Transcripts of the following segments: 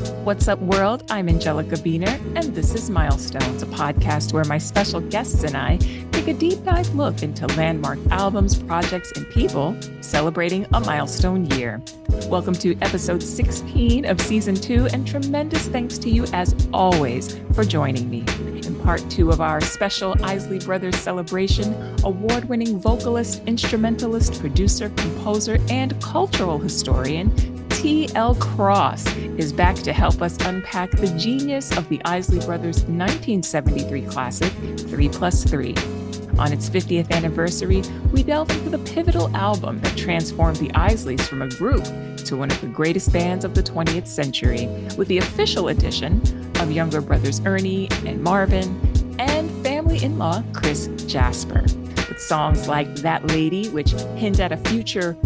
What's up, world? I'm Angelika Beener, and this is Milestones, a podcast where my special guests and I take a deep dive look into landmark albums, projects, and people celebrating a milestone year. Welcome to episode 16 of season two, and tremendous thanks to you, as always, for joining me. In part two of our special Isley Brothers celebration, award winning vocalist, instrumentalist, producer, composer, and cultural historian T.L. Cross is back to help us unpack the genius of the Isley Brothers' 1973 classic, 3 Plus 3. On its 50th anniversary, we delve into the pivotal album that transformed the Isleys from a group to one of the greatest bands of the 20th century, with the official addition of younger brothers Ernie and Marvin, and family in law Chris Jasper. With songs like That Lady, which hint at a future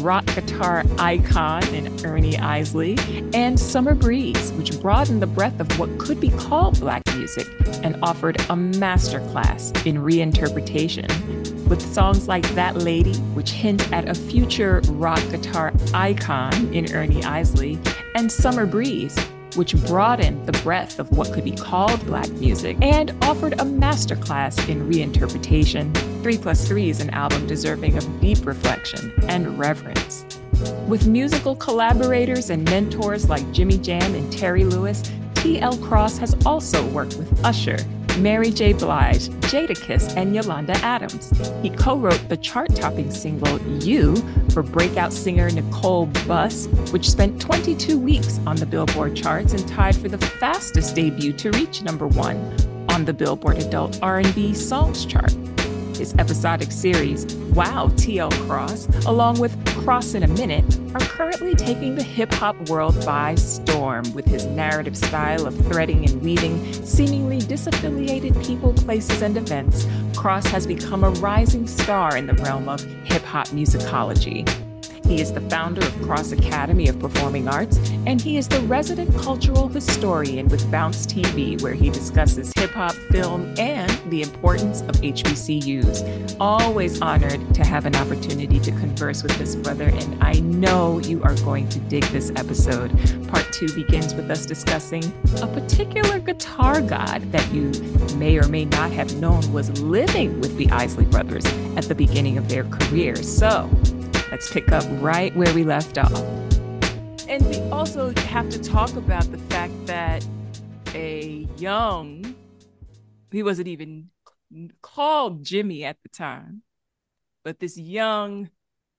rock guitar icon in Ernie Isley, and Summer Breeze, which broadened the breadth of what could be called black music and offered a masterclass in reinterpretation. With songs like That Lady, which hint at a future rock guitar icon in Ernie Isley, and Summer Breeze, which broadened the breadth of what could be called black music and offered a masterclass in reinterpretation. 3 Plus 3 is an album deserving of deep reflection and reverence. With musical collaborators and mentors like Jimmy Jam and Terry Lewis, T.L. Cross has also worked with Usher, Mary J. Blige, Jadakiss, and Yolanda Adams. He co wrote the chart topping single You for breakout singer Nicole Bus, which spent 22 weeks on the Billboard charts and tied for the fastest debut to reach number one on the Billboard Adult R&B Songs chart. His episodic series, Wow T.L. Cross, along with Cross in a Minute, are currently taking the hip hop world by storm with his narrative style of threading and weaving seemingly disaffiliated people, places, and events. Cross has become a rising star in the realm of hip hop musicology. He is the founder of Cross Academy of Performing Arts, and he is the resident cultural historian with Bounce TV, where he discusses hip hop, film, and the importance of HBCUs. Always honored to have an opportunity to converse with this brother, and I know you are going to dig this episode. Part two begins with us discussing a particular guitar god that you may or may not have known was living with the Isley brothers at the beginning of their career. So, Let's pick up right where we left off. And we also have to talk about the fact that a young, he wasn't even called Jimmy at the time, but this young,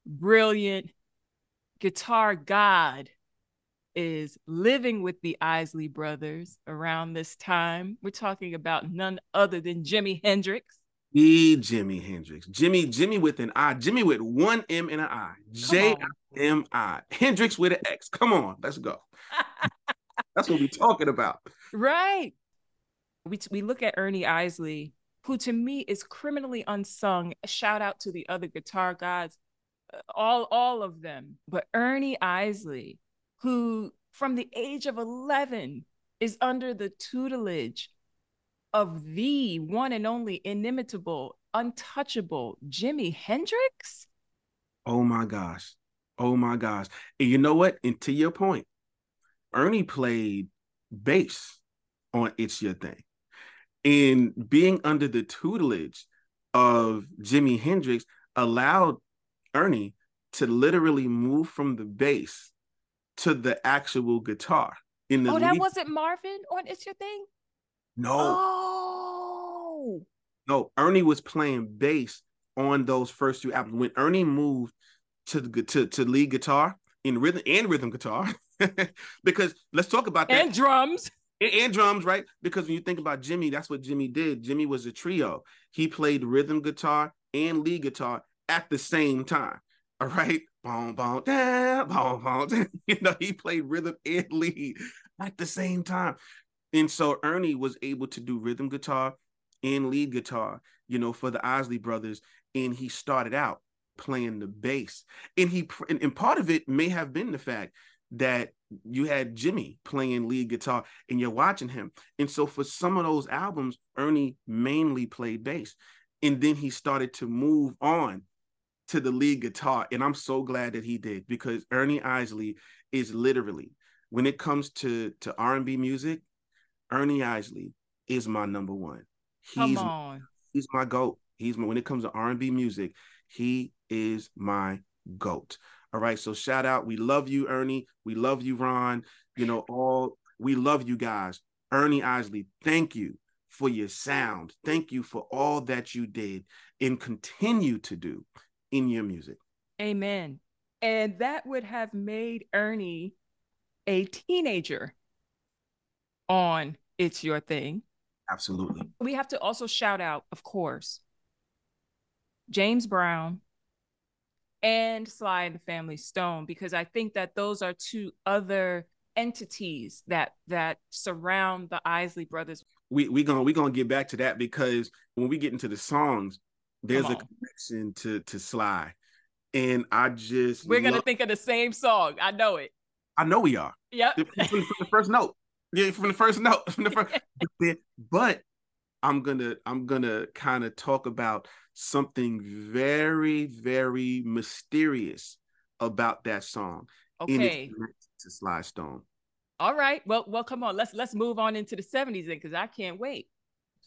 brilliant guitar god is living with the Isley brothers around this time. We're talking about none other than Jimi Hendrix. The Jimi Hendrix. Jimi, Jimi with an I. Jimi with one M and an I. J M I. Hendrix with an X. Come on, let's go. That's what we're talking about. Right. We, we look at Ernie Isley, who to me is criminally unsung. Shout out to the other guitar gods, uh, all, all of them. But Ernie Isley, who from the age of 11 is under the tutelage of the one and only inimitable, untouchable Jimi Hendrix? Oh my gosh. Oh my gosh. And you know what? And to your point, Ernie played bass on It's Your Thing. And being under the tutelage of Jimi Hendrix allowed Ernie to literally move from the bass to the actual guitar. In the oh, that lead- wasn't Marvin on It's Your Thing? No. Oh. No, Ernie was playing bass on those first two albums. When Ernie moved to the to, to lead guitar in rhythm and rhythm guitar, because let's talk about that. And drums. And, and, drums, right? Because when you think about Jimi, that's what Jimi did. Jimi was a trio. He played rhythm guitar and lead guitar at the same time. All right. Boom, boom, down, boom, boom, down. You know, he played rhythm and lead at the same time. And so Ernie was able to do rhythm guitar and lead guitar, you know, for the Isley brothers. And he started out playing the bass. And he and, and part of it may have been the fact that you had Jimi playing lead guitar and you're watching him. And so for some of those albums, Ernie mainly played bass. And then he started to move on to the lead guitar. And I'm so glad that he did because Ernie Isley is literally when it comes to to R&B music, Ernie Isley is my number one. He's Come on. he's my goat. He's my when it comes to R&B music, he is my goat. All right. So shout out. We love you, Ernie. We love you, Ron. You know, all we love you guys. Ernie Isley, thank you for your sound. Thank you for all that you did and continue to do in your music. Amen. And that would have made Ernie a teenager on It's Your Thing. Absolutely. We have to also shout out, of course, James Brown and Sly and the Family Stone, because I think that those are two other entities that that surround the Isley brothers. We we gonna we gonna get back to that because when we get into the songs, there's a connection to to Sly, and I just We're gonna think of the same song. I know it. I know we are Yep. the first note. Yeah, from the first note. From the first, but, then- but I'm gonna I'm gonna kind of talk about something very very mysterious about that song Okay. to Sly Stone. All right. Well, well, come on. Let's let's move on into the 70s then, because I can't wait.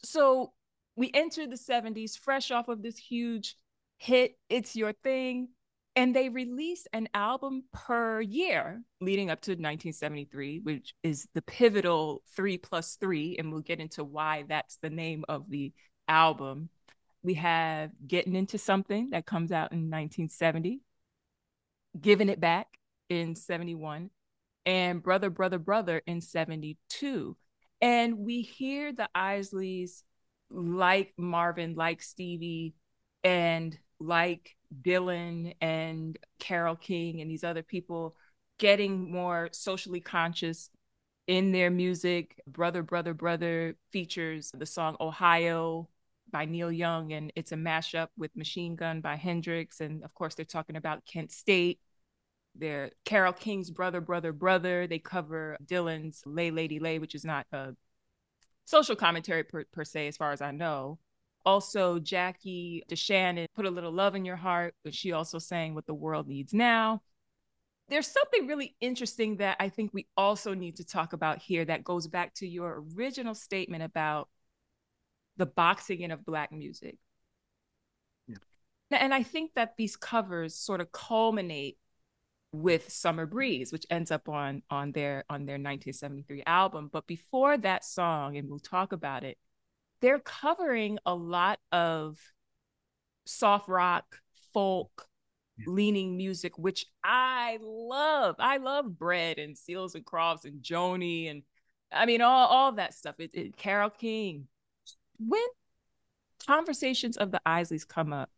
So we entered the 70s fresh off of this huge hit, It's Your Thing. And they released an album per year leading up to 1973, which is the pivotal three plus three. And we'll get into why that's the name of the album. We have Getting Into Something that comes out in 1970, Giving It Back in 71, and Brother, Brother, Brother in 72. And we hear the Isleys like Marvin, like Stevie, and like Dylan and Carole King and these other people getting more socially conscious in their music. Brother, Brother, Brother features the song Ohio by Neil Young, and it's a mashup with Machine Gun by Hendrix. And of course, they're talking about Kent State. They're Carole King's Brother, Brother, Brother. They cover Dylan's Lay Lady Lay, which is not a social commentary per, per se, as far as I know. Also, Jackie DeShannon put a little love in your heart, but she also sang what the world needs now. There's something really interesting that I think we also need to talk about here that goes back to your original statement about the boxing in of Black music. Yeah. And I think that these covers sort of culminate with Summer Breeze, which ends up on on their on their 1973 album. But before that song, and we'll talk about it, they're covering a lot of soft rock, folk, leaning music, which I love. I love Bread and Seals and Crofts and Joni and I mean all all that stuff. It, it Carole King. When conversations of the Isleys come up,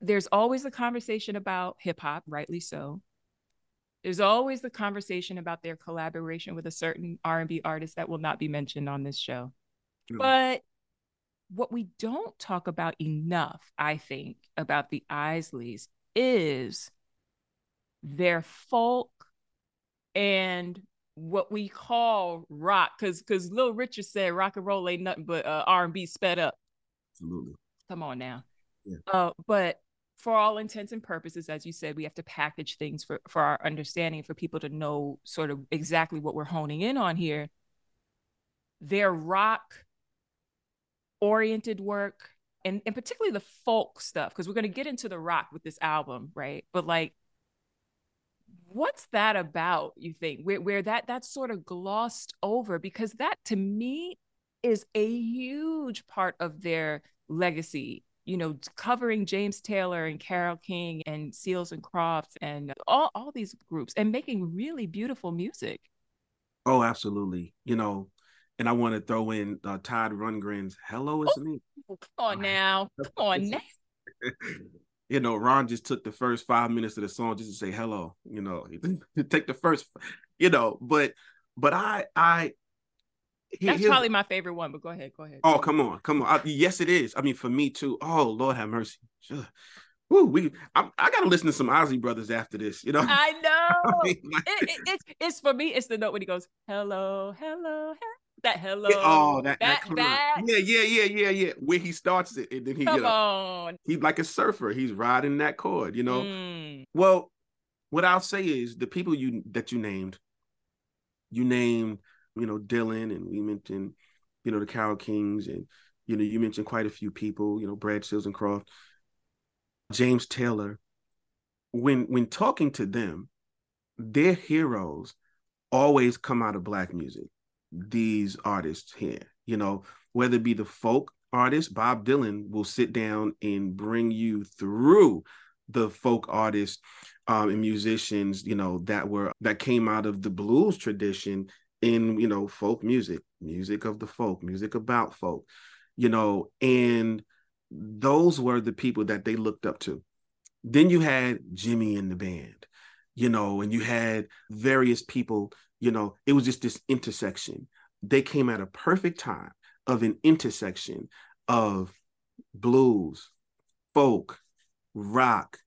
there's always a conversation about hip hop, rightly so. There's always the conversation about their collaboration with a certain R&B artist that will not be mentioned on this show. Mm. But what we don't talk about enough, I think, about the Isleys is their folk and what we call rock, because because Lil Richard said rock and roll ain't nothing but uh, R&B sped up. Absolutely. Come on now. Yeah. Uh, but for all intents and purposes, as you said, we have to package things for for our understanding for people to know sort of exactly what we're honing in on here. Their rock oriented work and, and particularly the folk stuff, because we're going to get into the rock with this album, right? But like, what's that about, you think, where, where that that's sort of glossed over? Because that to me is a huge part of their legacy. You know, covering James Taylor and Carole King and Seals and Crofts and all, all these groups and making really beautiful music. Oh, absolutely. You know, and I want to throw in uh, Todd Rundgren's "Hello, It's Me." Oh, come on now. Come on now. you know, Ron just took the first five minutes of the song just to say hello. You know, take the first, you know, but but I I That's probably my favorite one, but go ahead. Go ahead. Oh, come on, come on. I- yes, it is. I mean, for me too. Oh, Lord have mercy. Sure. Woo, we. I, I got to listen to some Isley Brothers after this. You know. I know. I mean, like- it, it, it's it's for me. It's the note when he goes, "Hello, hello, he-" that hello." oh, that that, that, that. yeah, yeah, yeah, yeah, yeah. Where he starts it, and then he, Come on. he's like a surfer. He's riding that chord. You know. Mm, Well, what I'll say is the people you that you named, you named, you know, Dylan and we mentioned, you know, the Carole Kings and you know, you mentioned quite a few people, you know, Bread Seals and Croft, James Taylor. When when talking to them, their heroes always come out of black music. These artists here, you know, whether it be the folk artist, Bob Dylan will sit down and bring you through the folk artists um, and musicians, you know, that were that came out of the blues tradition in you know folk music, music of the folk, music about folk, you know, and those were the people that they looked up to. Then you had Jimmy in the band, you know, and you had various people, you know, it was just this intersection. They came at a perfect time of an intersection of blues, folk, rock,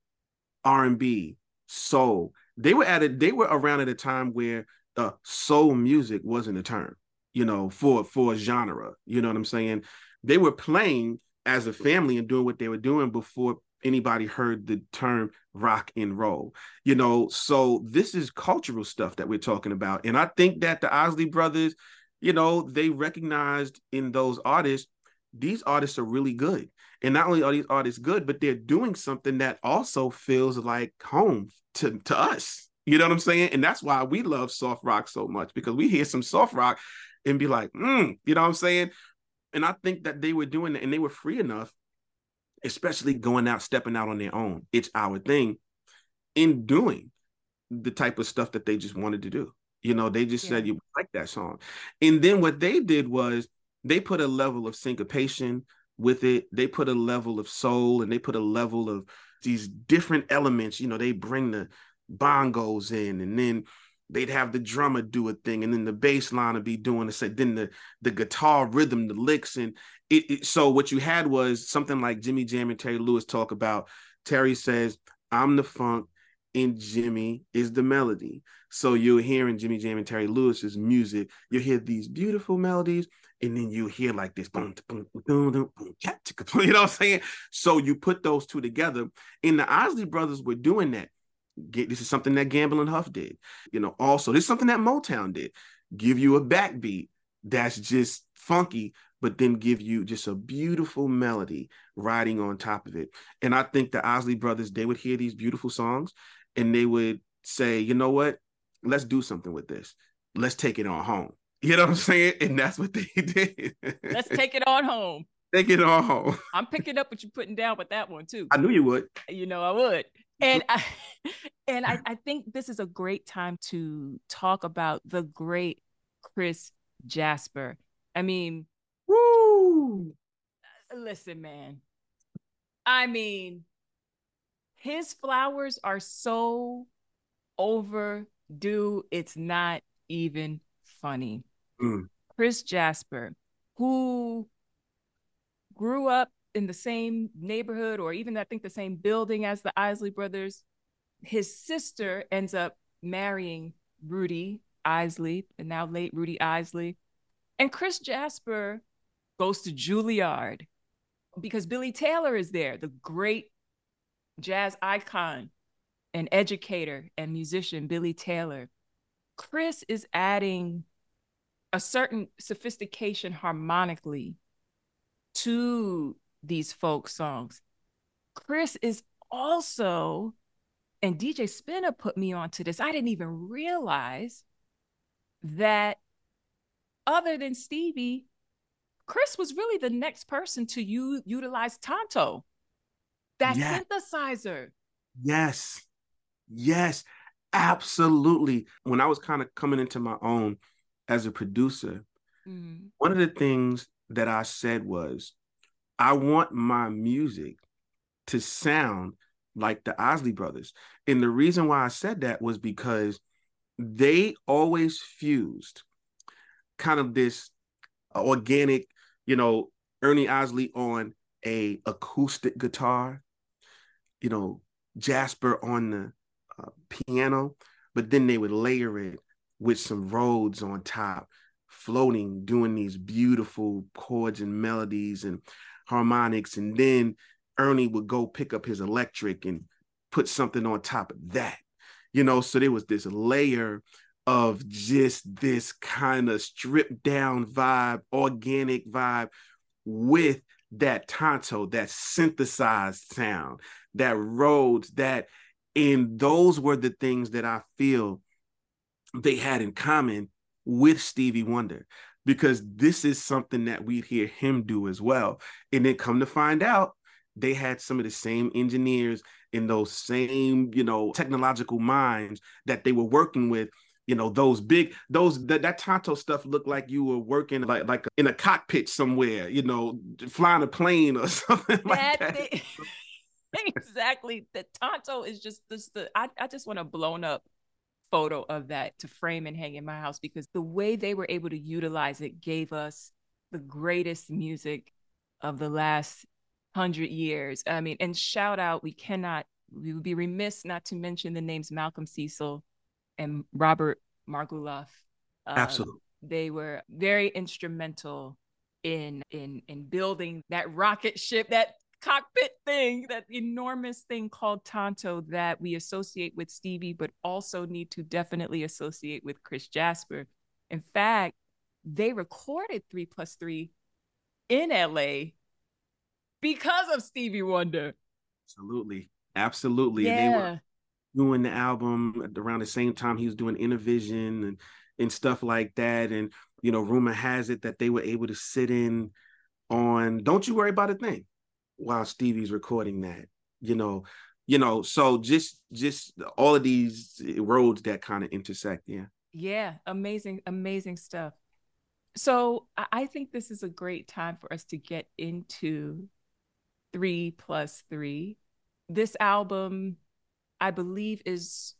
R&B, soul. They were at it, they were around at a time where uh, soul music wasn't a term, you know, for for a genre. You know what I'm saying? They were playing as a family and doing what they were doing before anybody heard the term rock and roll. You know, so this is cultural stuff that we're talking about. And I think that the Isley brothers, you know, they recognized in those artists, these artists are really good. And not only are these artists good, but they're doing something that also feels like home to, to us. You know what I'm saying? And that's why we love soft rock so much because we hear some soft rock and be like, mm, you know what I'm saying? And I think that they were doing it and they were free enough, especially going out, stepping out on their own. It's our thing in doing the type of stuff that they just wanted to do. You know, they just yeah. said you like that song. And then what they did was they put a level of syncopation with it. They put a level of soul and they put a level of these different elements. You know, they bring the bongos in and then they'd have the drummer do a thing and then the bass line would be doing the same then the the guitar rhythm the licks and it, it, so what you had was something like jimmy jam and terry lewis talk about terry says i'm the funk and jimmy is the melody. So you're hearing jimmy jam and terry lewis's music. You hear these beautiful melodies and then you hear like this boom, boom, boom, boom, boom, you know what i'm saying? So you put those two together and the isley brothers were doing that this is something that Gamble and Huff did. You know, also this is something that Motown did. Give you a backbeat that's just funky, but then give you just a beautiful melody riding on top of it. And I think the Isley brothers, they would hear these beautiful songs and they would say, you know what? Let's do something with this. Let's take it on home. You know what I'm saying? And that's what they did. Let's take it on home. Take it on home. I'm picking up what you're putting down with that one too. I knew you would. You know I would and I, and I, I think this is a great time to talk about the great Chris Jasper. I mean, woo! Listen, man. I mean, his flowers are so overdue. It's not even funny. Mm. Chris Jasper, who grew up in the same neighborhood or even I think the same building as the Isley brothers. His sister ends up marrying Rudy Isley, and now late Rudy Isley. And Chris Jasper goes to Juilliard because Billy Taylor is there, the great jazz icon and educator and musician, Billy Taylor. Chris is adding a certain sophistication harmonically to these folk songs. Chris is also, and DJ Spinna put me onto this. I didn't even realize that other than Stevie, Chris was really the next person to u- utilize Tonto, that yes. synthesizer. Yes. Yes. Absolutely. When I was kind of coming into my own as a producer, mm-hmm. one of the things that I said was I want my music to sound like the Isley brothers. And the reason why I said that was because they always fused kind of this organic, you know, Ernie Isley on a acoustic guitar, you know, Jasper on the uh, piano, but then they would layer it with some Rhodes on top, floating, doing these beautiful chords and melodies and harmonics, and then Ernie would go pick up his electric and put something on top of that. you know, so there was this layer of just this kind of stripped down vibe, organic vibe with that Tonto, that synthesized sound, that Rhodes, that and those were the things that I feel they had in common with Stevie Wonder because this is something that we'd hear him do as well. And then come to find out, they had some of the same engineers in those same, you know, technological minds that they were working with. You know, those big, those that, that Tonto stuff looked like you were working like like in a cockpit somewhere, you know, flying a plane or something like that. They, exactly. The Tonto is just this the I, I just want to blown up photo of that to frame and hang in my house because the way they were able to utilize it gave us the greatest music of the last hundred years. I mean, and shout out, we cannot, we would be remiss not to mention the names Malcolm Cecil and Robert Margouleff. Uh, Absolutely. They were very instrumental in in in building that rocket ship, that cockpit thing, that enormous thing called Tonto that we associate with Stevie, but also need to definitely associate with Chris Jasper. In fact, they recorded three plus three in LA because of Stevie Wonder. Absolutely. Absolutely. Yeah. They were doing the album around the same time he was doing Innervision and and stuff like that. And you know, rumor has it that they were able to sit in on Don't You Worry About a Thing while Stevie's recording that. You know, you know, so just just all of these roads that kind of intersect. Yeah. Yeah, amazing, amazing stuff. So I think this is a great time for us to get into three plus three. This album, I believe, is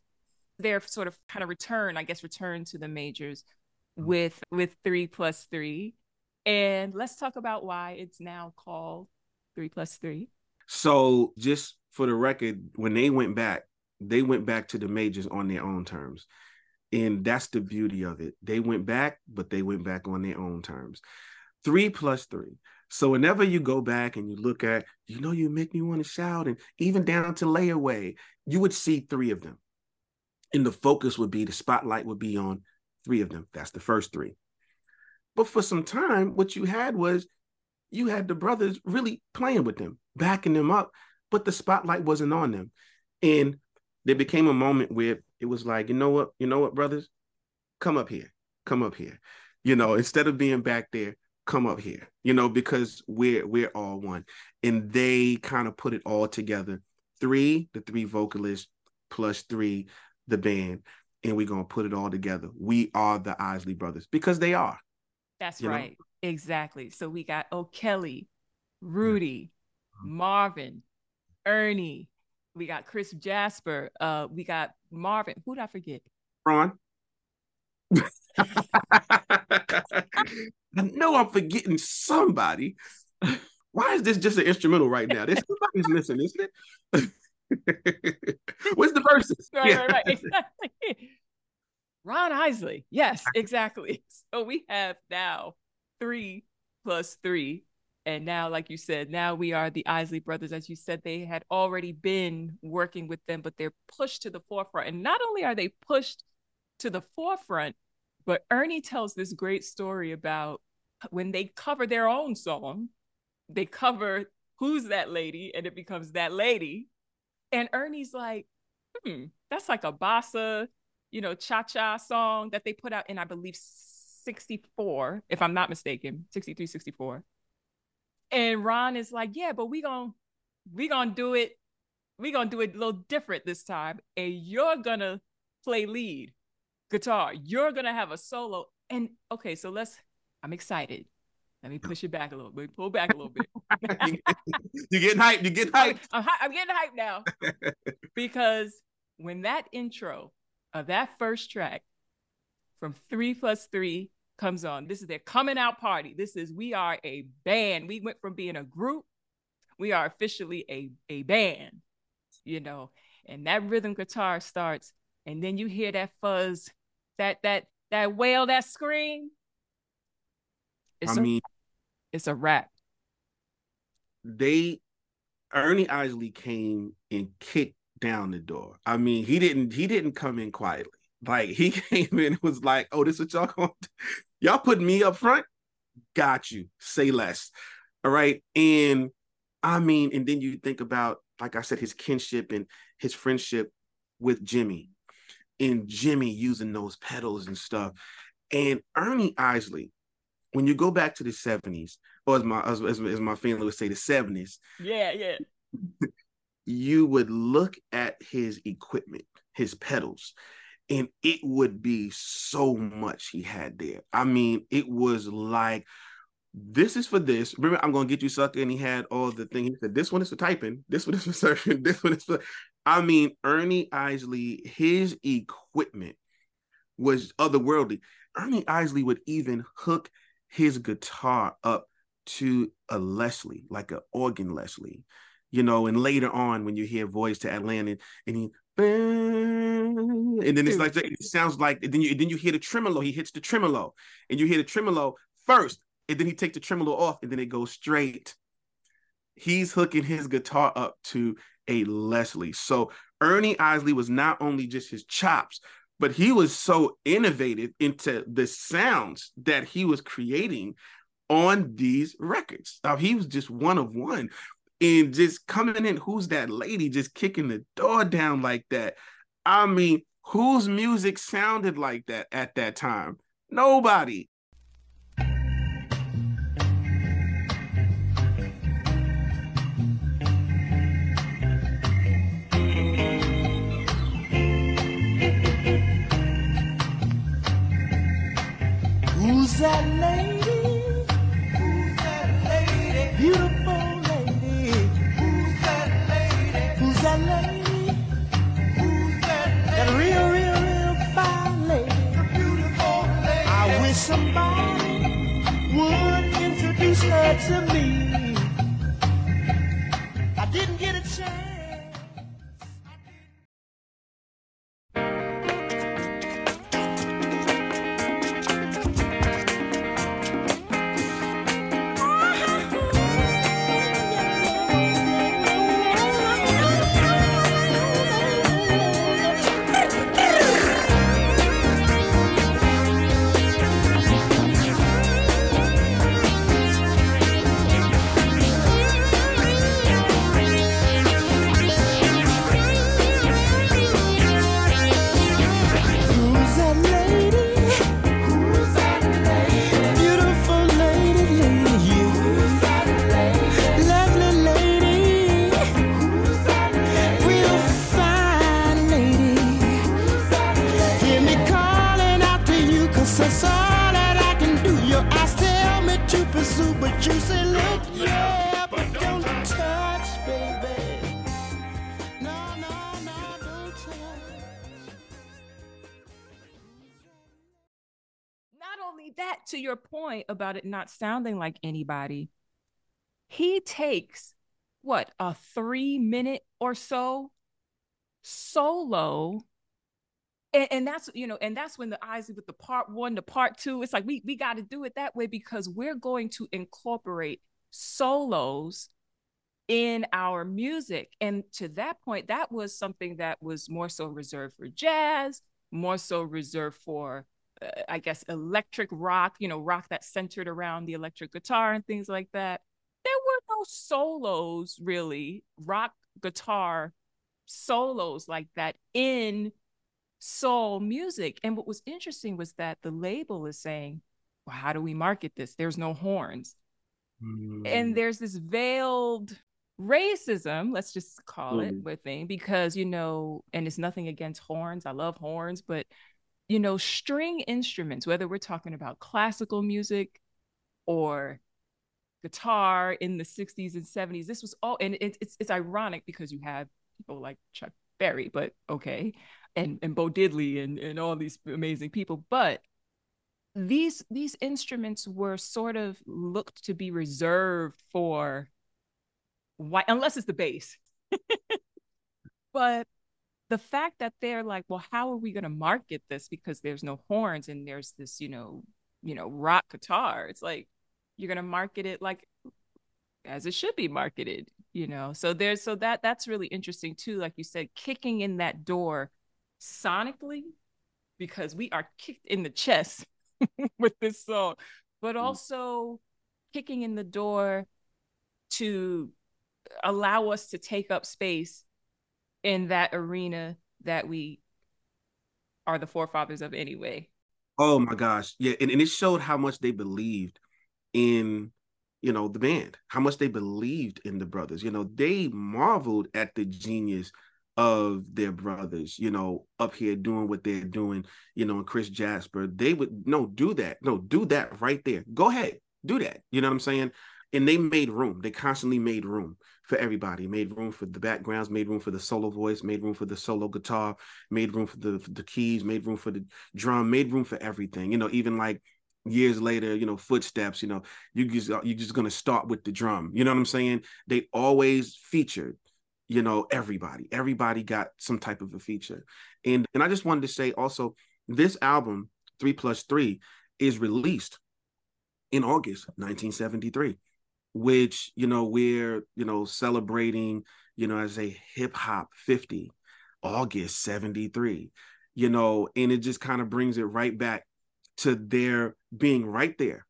their sort of kind of return, I guess, return to the majors with with three plus three. And let's talk about why it's now called three plus three. So just for the record, when they went back, they went back to the majors on their own terms. And that's the beauty of it. They went back, but they went back on their own terms. Three plus three. So whenever you go back and you look at, you know, you make me want to shout, and even down to layaway, you would see three of them. And the focus would be, the spotlight would be on three of them. That's the first three. But for some time, what you had was you had the brothers really playing with them, backing them up, but the spotlight wasn't on them. And there became a moment where it was like, you know what, you know what, brothers, come up here, come up here. You know, instead of being back there, come up here, you know, because we're we're all one. And they kind of put it all together. Three, the three vocalists, plus three, the band, and we're gonna put it all together. We are the Isley brothers because they are. That's right. Know? Exactly. So we got O'Kelly, Rudy, mm-hmm. Marvin, Ernie. We got Chris Jasper. Uh, we got Marvin. Who did I forget? Ron. I know I'm forgetting somebody. Why is this just an instrumental right now? This somebody's missing, isn't it? What's the verses? Right, yeah. right, right. Exactly. Ron Isley. Yes, exactly. So we have now three plus three. And now, like you said, now we are the Isley brothers. As you said, they had already been working with them, but they're pushed to the forefront. And not only are they pushed to the forefront, but Ernie tells this great story about when they cover their own song, they cover Who's That Lady? And it becomes That Lady. And Ernie's like, hmm, that's like a bossa, you know, cha cha song that they put out in, I believe, 64, if I'm not mistaken, 63, 64. And Ron is like, yeah, but we gonna we gonna do it, we gonna do it a little different this time. And you're gonna play lead guitar. You're gonna have a solo. And okay, so let's. I'm excited. Let me push it back a little bit. Pull back a little bit. You're getting hyped. You're getting hyped. I'm, I'm getting hyped now because when that intro of that first track from three plus three comes on, this is their coming out party. This is we are a band. We went from being a group, we are officially a a band. You know, and that rhythm guitar starts, and then you hear that fuzz that that that wail, that scream. It's I a, mean, it's a rap. They Ernie Isley came and kicked down the door. I mean, he didn't he didn't come in quietly. Like he came in and was like, "Oh, this is what y'all going y'all putting me up front? Got you. Say less." All right, and I mean, and then you think about, like I said, his kinship and his friendship with Jimi, and Jimi using those pedals and stuff, and Ernie Isley. When you go back to the seventies, or as my as, as, as my family would say, the seventies. Yeah, yeah. you would look at his equipment, his pedals, and it would be so much he had there. I mean, it was like, this is for this. Remember, I'm gonna get you sucker, and he had all the thing. He said, "This one is for typing. This one is for surfing. This one is for." I mean, Ernie Isley, his equipment was otherworldly. Ernie Isley would even hook his guitar up to a Leslie, like an organ Leslie you know, and later on when you hear Voyage to Atlantis and he and then it's like it sounds like then you then you hear the tremolo, he hits the tremolo, and you hear the tremolo first, and then he takes the tremolo off, and then it goes straight. He's hooking his guitar up to a Leslie. So Ernie Isley was not only just his chops, but he was so innovative into the sounds that he was creating on these records. Uh, he was just one of one and just coming in, who's that lady just kicking the door down like that? I mean, whose music sounded like that at that time? Nobody. Who's that lady? Somebody would introduce her to me. I didn't get a chance. About it not sounding like anybody, he takes what a three minute or so solo and, and, that's you know and that's when the eyes with the part one to part two it's like we we got to do it that way because we're going to incorporate solos in our music. And to that point that was something that was more so reserved for jazz more so reserved for I guess, electric rock, you know, rock that's centered around the electric guitar and things like that. There were no solos really, rock guitar solos like that in soul music. And what was interesting was that the label is saying, well, how do we market this? There's no horns. Mm. And there's this veiled racism, let's just call mm. it with me, because, you know, and it's nothing against horns. I love horns, but you know, string instruments, whether we're talking about classical music or guitar in the 60s and 70s, this was all, and it, it's, it's ironic because you have people like Chuck Berry, but okay, and, and Bo Diddley and, and all these amazing people. But these these instruments were sort of looked to be reserved for white unless it's the bass but the fact that they're like, well, how are we going to market this because there's no horns and there's this, you know, you know, rock guitar. It's like you're going to market it like as it should be marketed. you know. So there's so that that's really interesting too. Like you said, kicking in that door sonically, because we are kicked in the chest with this song, but Mm. also kicking in the door to allow us to take up space in that arena that we are the forefathers of anyway. Oh my gosh. Yeah. And, and it showed how much they believed in, you know, the band, how much they believed in the brothers. You know, they marveled at the genius of their brothers, you know, up here doing what they're doing, you know, and Chris Jasper. They would no do that. No, do that right there. Go ahead. Do that. You know what I'm saying? And they made room. They constantly made room for everybody. Made room for the backgrounds, made room for the solo voice, made room for the solo guitar, made room for the for the keys, made room for the drum, made room for everything. You know, even like years later, you know, footsteps, you know, you just uh, you're just gonna start with the drum. You know what I'm saying? They always featured, you know, everybody. Everybody got some type of a feature. And and I just wanted to say also, this album, three plus three, is released in August 1973 which you know we're you know celebrating you know as a hip hop 50 august 73 you know and it just kind of brings it right back to their being right there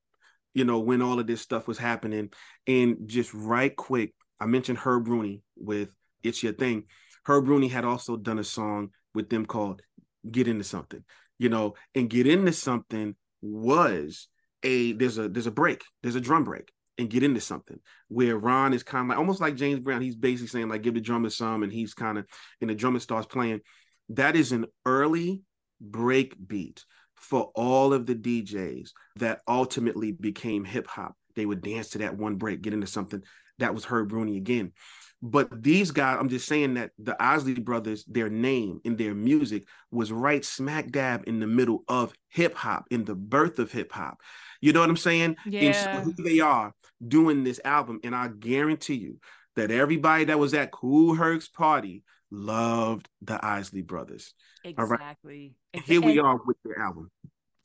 you know when all of this stuff was happening. And just right quick i mentioned herb rooney with it's your thing. Herb rooney had also done a song with them called get into something you know and get into something was a there's a there's a break there's a drum break and get into something where Ron is kind of like almost like James Brown. He's basically saying like give the drummer some, and he's kind of and the drummer starts playing. That is an early break beat for all of the DJs that ultimately became hip hop. They would dance to that one break, get into something. That was Herb Rooney again. But these guys, I'm just saying that the Isley brothers, their name and their music was right smack dab in the middle of hip hop, in the birth of hip hop. You know what I'm saying? Yeah. And so they are doing this album. And I guarantee you that everybody that was at Kool Herc's party loved the Isley brothers. Right. Exactly. Exa- here we are with their album.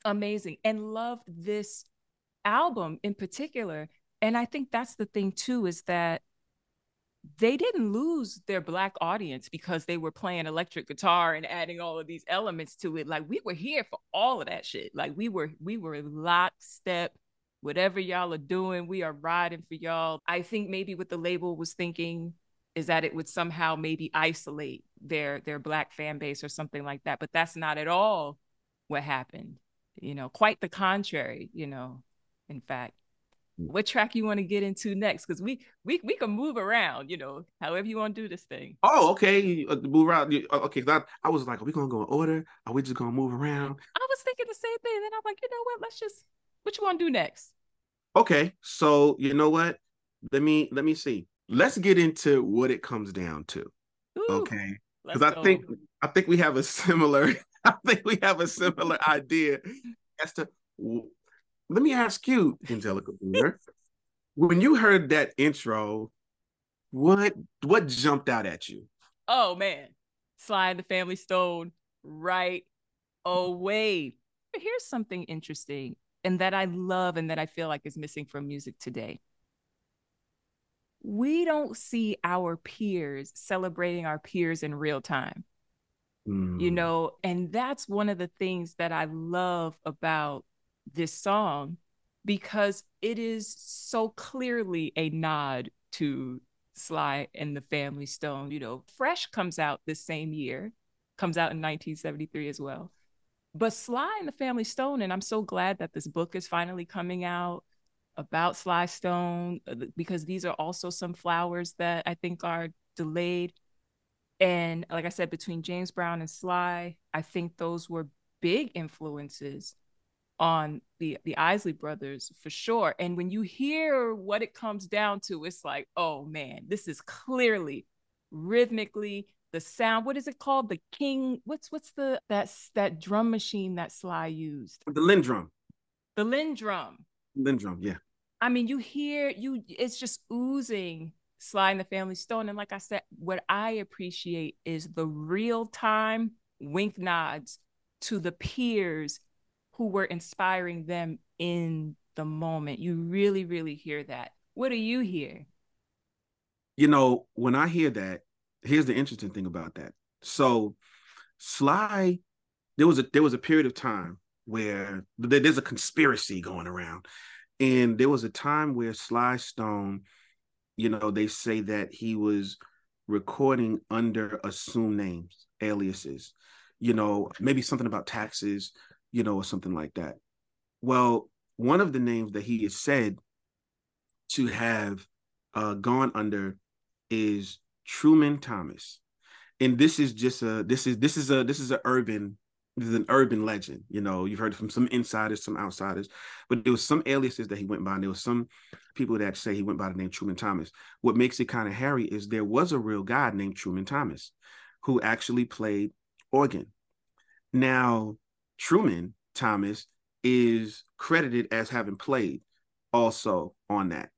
Amazing. And loved this album in particular. And I think that's the thing too, is that they didn't lose their black audience because they were playing electric guitar and adding all of these elements to it. Like we were here for all of that shit. Like we were, we were lockstep. Whatever y'all are doing, we are riding for y'all. I think maybe what the label was thinking is that it would somehow maybe isolate their their black fan base or something like that. But that's not at all what happened. You know, quite the contrary, you know, in fact what track you want to get into next because we we we can move around you know however you want to do this thing Oh, okay. Uh, move around. okay uh, Okay, I, I was like, are we gonna go in order? Are we just gonna move around? i was thinking the same thing then i'm like you know what let's just what you want to do next Okay, so you know what? Let me let me see. Let's get into what it comes down to. Ooh, Okay, because I go. think I think we have a similar I think we have a similar idea as to. Let me ask you, Angelika when you heard that intro, what what jumped out at you? oh man. Sly and the family stone right away. But here's something interesting and that i love and that i feel like is missing from music today. We don't see our peers celebrating our peers in real time you Mm, know and that's one of the things that i love about this song because it is so clearly a nod to sly and the family stone you know fresh comes out this same year comes out in 1973 as well. But sly and the family stone and i'm so glad that this book is finally coming out about sly stone uh, because these are also some flowers that i think are delayed. And like I said, between James Brown and Sly, I think those were big influences on the the Isley brothers for sure. And when you hear what it comes down to, it's like, oh man, this is clearly rhythmically the sound. What is it called? The King. What's what's the that's that drum machine that Sly used? the LinnDrum, The LinnDrum. LinnDrum, yeah. I mean, you hear you, it's just oozing Sly and the Family Stone. And like I said, what I appreciate is the real time wink nods to the peers who were inspiring them in the moment. You really, really hear that. What do you hear? you know, when I hear that, here's the interesting thing about that. So Sly, there was a there was a period of time where there's a conspiracy going around. And there was a time where Sly Stone, you know, they say that he was recording under assumed names, aliases, you know, maybe something about taxes, you know, or something like that. Well, one of the names that he is said to have uh, gone under is Truman Thomas. And this is just a this is this is a this is an urban this is an urban legend. You know, you've heard from some insiders, some outsiders, but there was some aliases that he went by, and there was some people that say he went by the name Truman Thomas. What makes it kind of hairy is there was a real guy named Truman Thomas who actually played organ. Now, Truman Thomas is credited as having played also on that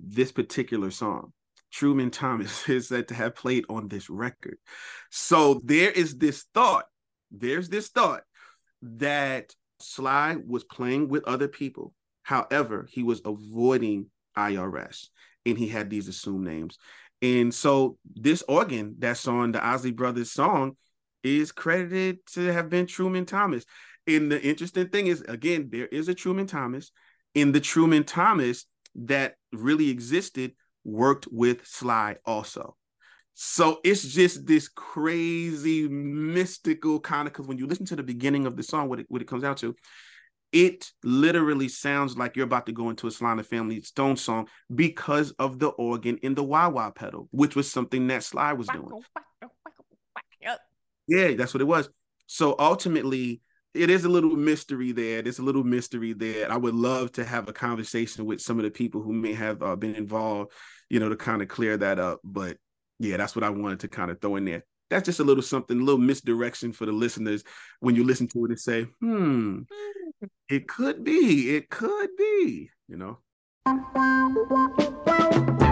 this particular song. Truman Thomas is said to have played on this record. So there is this thought, there's this thought that Sly was playing with other people. However, he was avoiding IRS and he had these assumed names. And so this organ that's on the Isley Brothers song is credited to have been Truman Thomas. And the interesting thing is, again, there is a Truman Thomas. In the Truman Thomas that really existed worked with Sly also. So it's just this crazy mystical kind of because when you listen to the beginning of the song, what it, what it comes out to, it literally sounds like you're about to go into a Sly and Family Stone song because of the organ in the wah wah pedal, which was something that Sly was doing. Yeah, that's what it was. So ultimately, it is a little mystery there. There's a little mystery there. I would love to have a conversation with some of the people who may have uh, been involved, you know, to kind of clear that up. But yeah, that's what I wanted to kind of throw in there. That's just a little something, a little misdirection for the listeners when you listen to it and say, hmm, it could be, it could be, you know.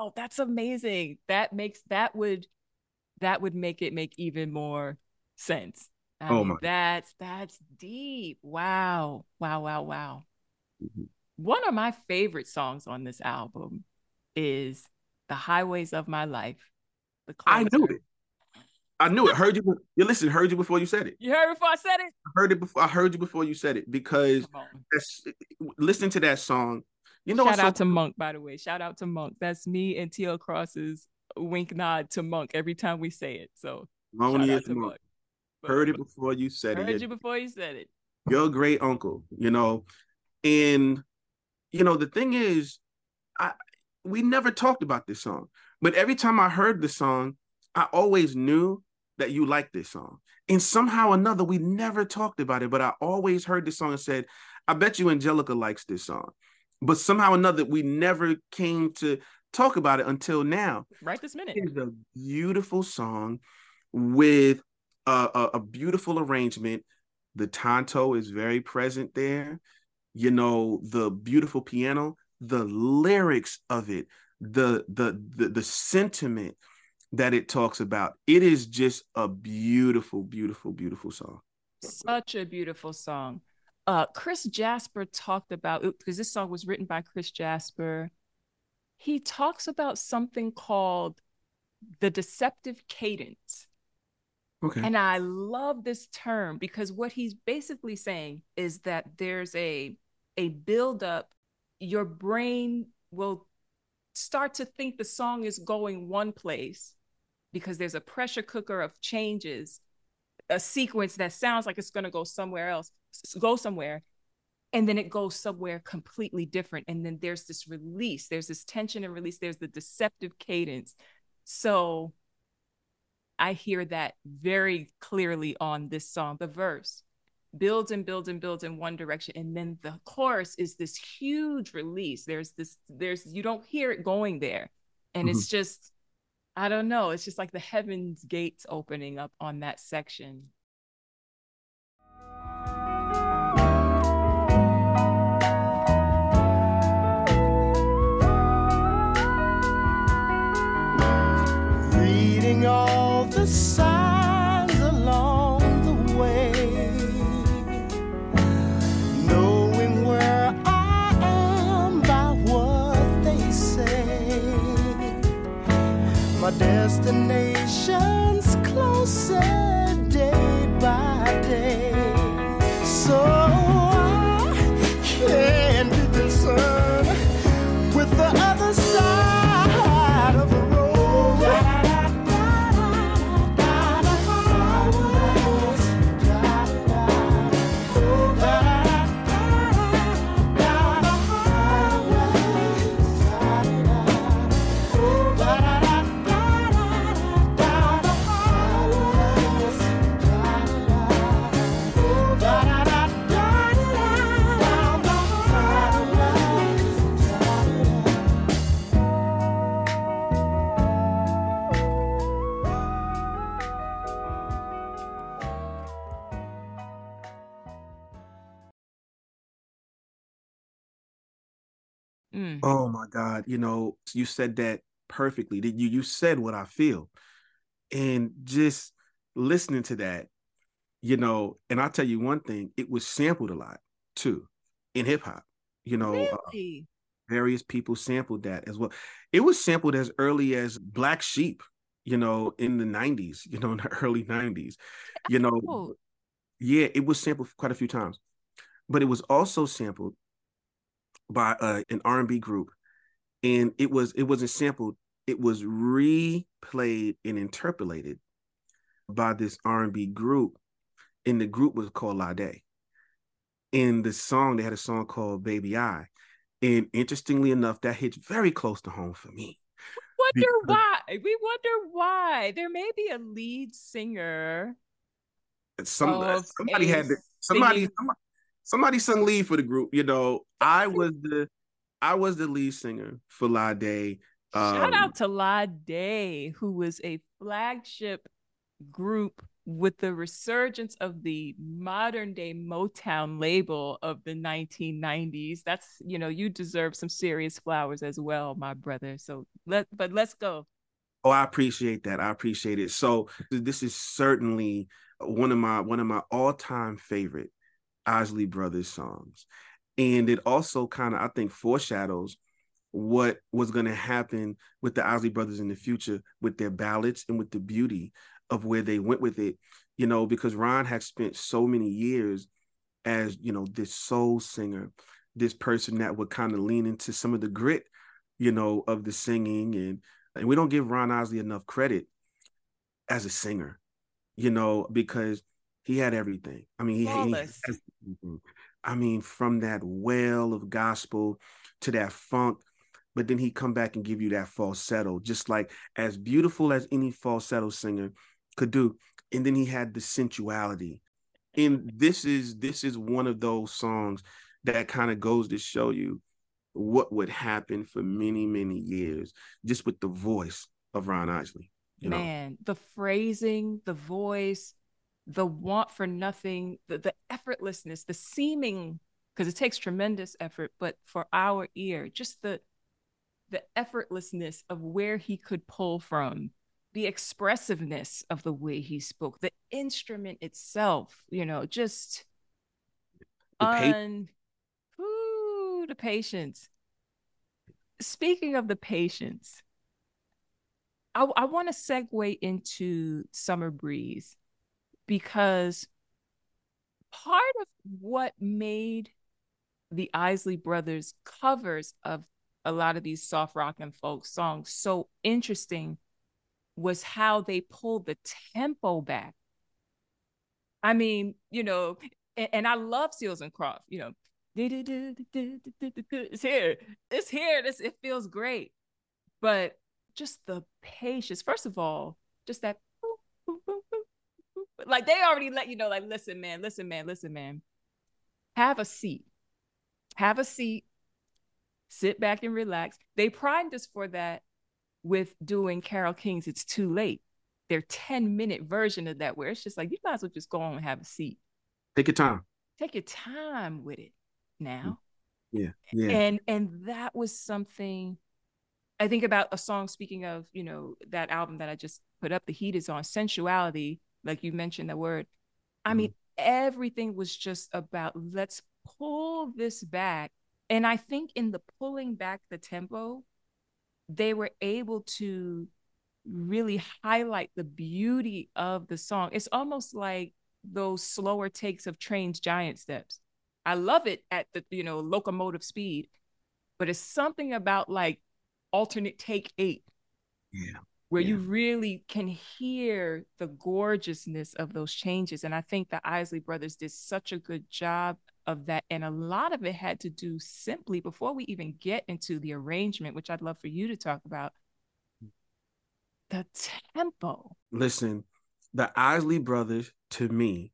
Wow, that's amazing. That makes that would that would make it make even more sense. I Oh mean, my. That's that's deep. Wow. Wow, wow, wow. Mhm. One of my favorite songs on this album is The Highways of My Life. The I knew it. I knew it. Heard you. You listen. Heard you before you said it. You heard before I said it? I heard it before. I heard you before you said it because listening to that song. You know, Shout out so- to Monk, by the way. Shout out to Monk. That's me and TL Cross's wink nod to Monk every time we say it. So shout Lonely out to Monk. Monk. Heard it before you said Heard it. Heard you before you said it. Your great uncle. You know, and you know the thing is, I we never talked about this song, but every time I heard the song, I always knew that you liked this song. And somehow or another, we never talked about it, but I always heard this song and said, I bet you Angelika likes this song. But somehow or another, we never came to talk about it until now. Right this minute. It is a beautiful song with a, a, a beautiful arrangement. The TONTO is very present there. You know, the beautiful piano, the lyrics of it, the the the, the sentiment that it talks about. It is just a beautiful, beautiful, beautiful song. Such a beautiful song. Uh, Chris Jasper talked about because this song was written by Chris Jasper. He talks about something called the deceptive cadence. Okay. And I love this term because what he's basically saying is that there's a a buildup. Your brain will start to think the song is going one place because there's a pressure cooker of changes, a sequence that sounds like it's going to go somewhere else, go somewhere, and then it goes somewhere completely different. And then there's this release, there's this tension and release, there's the deceptive cadence. So I hear that very clearly on this song, the verse. builds and builds and builds in one direction and then the chorus is this huge release there's this there's you don't hear it going there and Mhm. it's just i don't know it's just like the heavens gates opening up on that section the signs God. You know, you said that perfectly. That you you said what I feel. And just listening to that, you know, and I'll tell you one thing, it was sampled a lot too in hip hop. You know, uh, various people sampled that as well. It was sampled as early as Black Sheep, you know, in the 90s, you know, in the early 90s. You know, Oh, yeah, it was sampled quite a few times, but it was also sampled by uh, an R&B group, and it was it wasn't sampled. It was replayed and interpolated by this R&B group, and the group was called Lade. In the song, they had a song called "Baby I," and interestingly enough, that hits very close to home for me. wonder because- why we wonder why there may be a lead singer Some somebody had to, somebody somebody somebody sung lead for the group. You know, I was the I was the lead singer for Lade. Shout Um, out to La Day, who was a flagship group with the resurgence of the modern day Motown label of the 1990s. That's, you know, you deserve some serious flowers as well, my brother. So let, but let's go. Oh, I appreciate that. I appreciate it. So this is certainly one of my one of my all-time favorite Isley Brothers songs. And it also kind of, I think, foreshadows what was going to happen with the Isley Brothers in the future with their ballads and with the beauty of where they went with it. You know, because Ron had spent so many years as, you know, this soul singer, this person that would kind of lean into some of the grit, you know, of the singing and and we don't give Ron Isley enough credit as a singer, you know, because he had everything. I mean, he, he. I mean, from that well of gospel to that funk, but then he come back and give you that falsetto, just like as beautiful as any falsetto singer could do. And then he had the sensuality. And this is this is one of those songs that kind of goes to show you what would happen for many, many years just with the voice of Ron Isley. You know, Man, the phrasing, the voice, the want for nothing, the, the effortlessness, the seeming, because it takes tremendous effort, but for our ear, just the the effortlessness of where he could pull from, the expressiveness of the way he spoke, the instrument itself, you know, just The pa- un Ooh, the patience. Speaking of the patience, I, I want to segue into Summer Breeze because part of what made the Isley Brothers covers of a lot of these soft rock and folk songs so interesting was how they pulled the tempo back. I mean, you know, and, and I love Seals and Croft, you know. It's here. It's here. This it feels great. But just the patience. First of all, just that like they already let you know, like, listen, man, listen, man, listen, man. Have a seat. Have a seat. Sit back and relax. They primed us for that with doing Carole King's It's Too Late. Their 10 minute version of that, where it's just like, you might as well just go on and have a seat. Take your time. Take your time with it now. Mm-hmm. Yeah. Yeah. And and that was something I think about a song speaking of, you know, that album that I just put up, The Heat is on, sensuality, like you mentioned the word. I Mhm. mean, everything was just about let's pull this back. And I think in the pulling back the tempo, they were able to really highlight the beauty of the song. It's almost like those slower takes of Trane's giant steps. I love it at the, you know, locomotive speed, but it's something about like alternate take eight yeah. Where you really can hear the gorgeousness of those changes. And I think the Isley brothers did such a good job of that. And a lot of it had to do simply before we even get into the arrangement, which I'd love for you to talk about, the tempo. Listen, the Isley brothers to me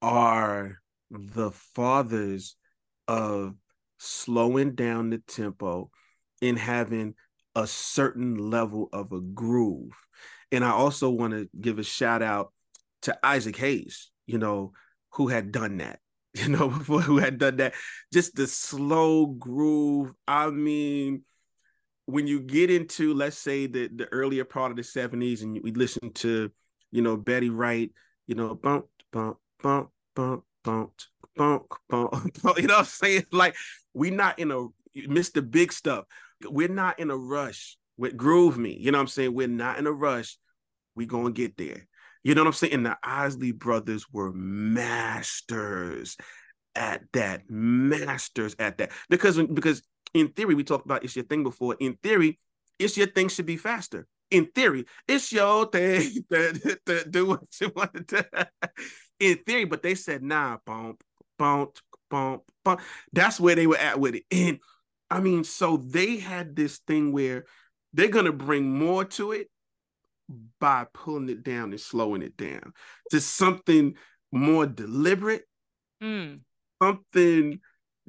are the fathers of slowing down the tempo and having a certain level of a groove. And I also want to give a shout out to Isaac Hayes, you know, who had done that, you know, before who had done that. Just the slow groove. I mean, when you get into, let's say, the, the earlier part of the 70s and we listen to, you know, Betty Wright, you know, bump, bump, bump, bump, bump, bump, bump. You know what I'm saying? Like, we're not in a, Mr. Big Stuff. We're not in a rush with Groove Me. You know what I'm saying? We're not in a rush. We gonna get there. You know what I'm saying? And the Isley brothers were masters at that, masters at that. Because because in theory, we talked about it's your thing before. In theory, it's your thing should be faster. In theory, it's your thing to, do what you want to do. In theory, but they said, nah, bump, bump, bump, bump. That's where they were at with it. And I mean, so they had this thing where they're gonna bring more to it by pulling it down and slowing it down to something more deliberate, Mm. something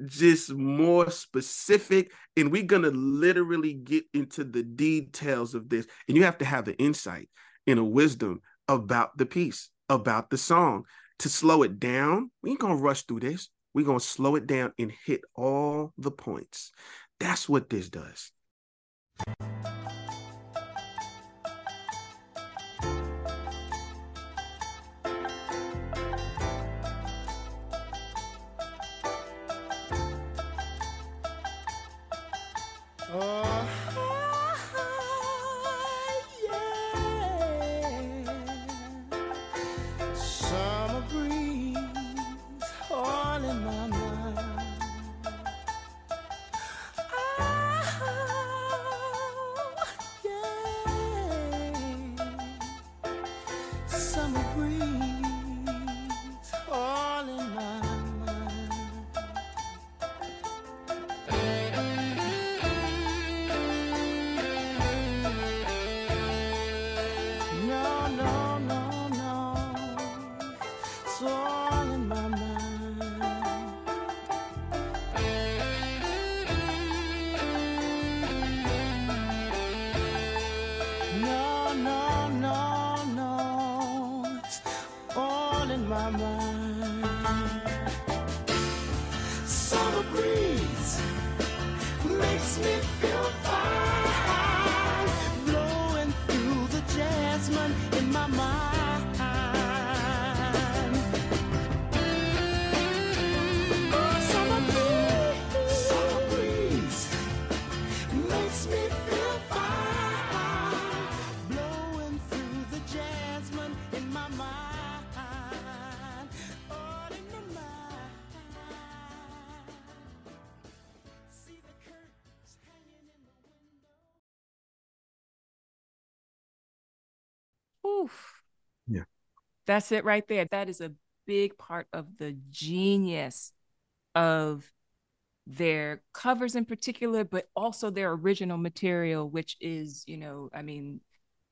just more specific. And we're gonna literally get into the details of this. And you have to have an insight and a wisdom about the piece, about the song. To slow it down, we ain't gonna rush through this. We're gonna slow it down and hit all the points. That's what this does. That's it right there. That is a big part of the genius of their covers in particular, but also their original material, which is, you know, I mean,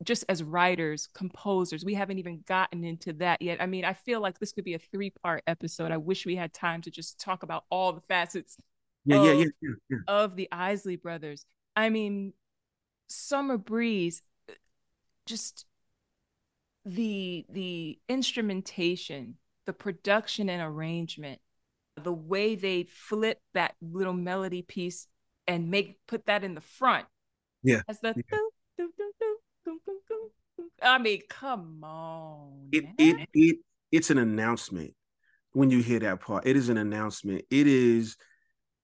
just as writers, composers, we haven't even gotten into that yet. I mean, I feel like this could be a three part episode. I wish we had time to just talk about all the facets Yeah, of, yeah, yeah, yeah, yeah. of the Isley brothers. I mean, Summer Breeze, just the the instrumentation, the production and arrangement, the way they flip that little melody piece and make put that in the front. Yeah, As the yeah. doo, doo, doo. I mean, come on. It man. it it it's an announcement when you hear that part. It is an announcement. It is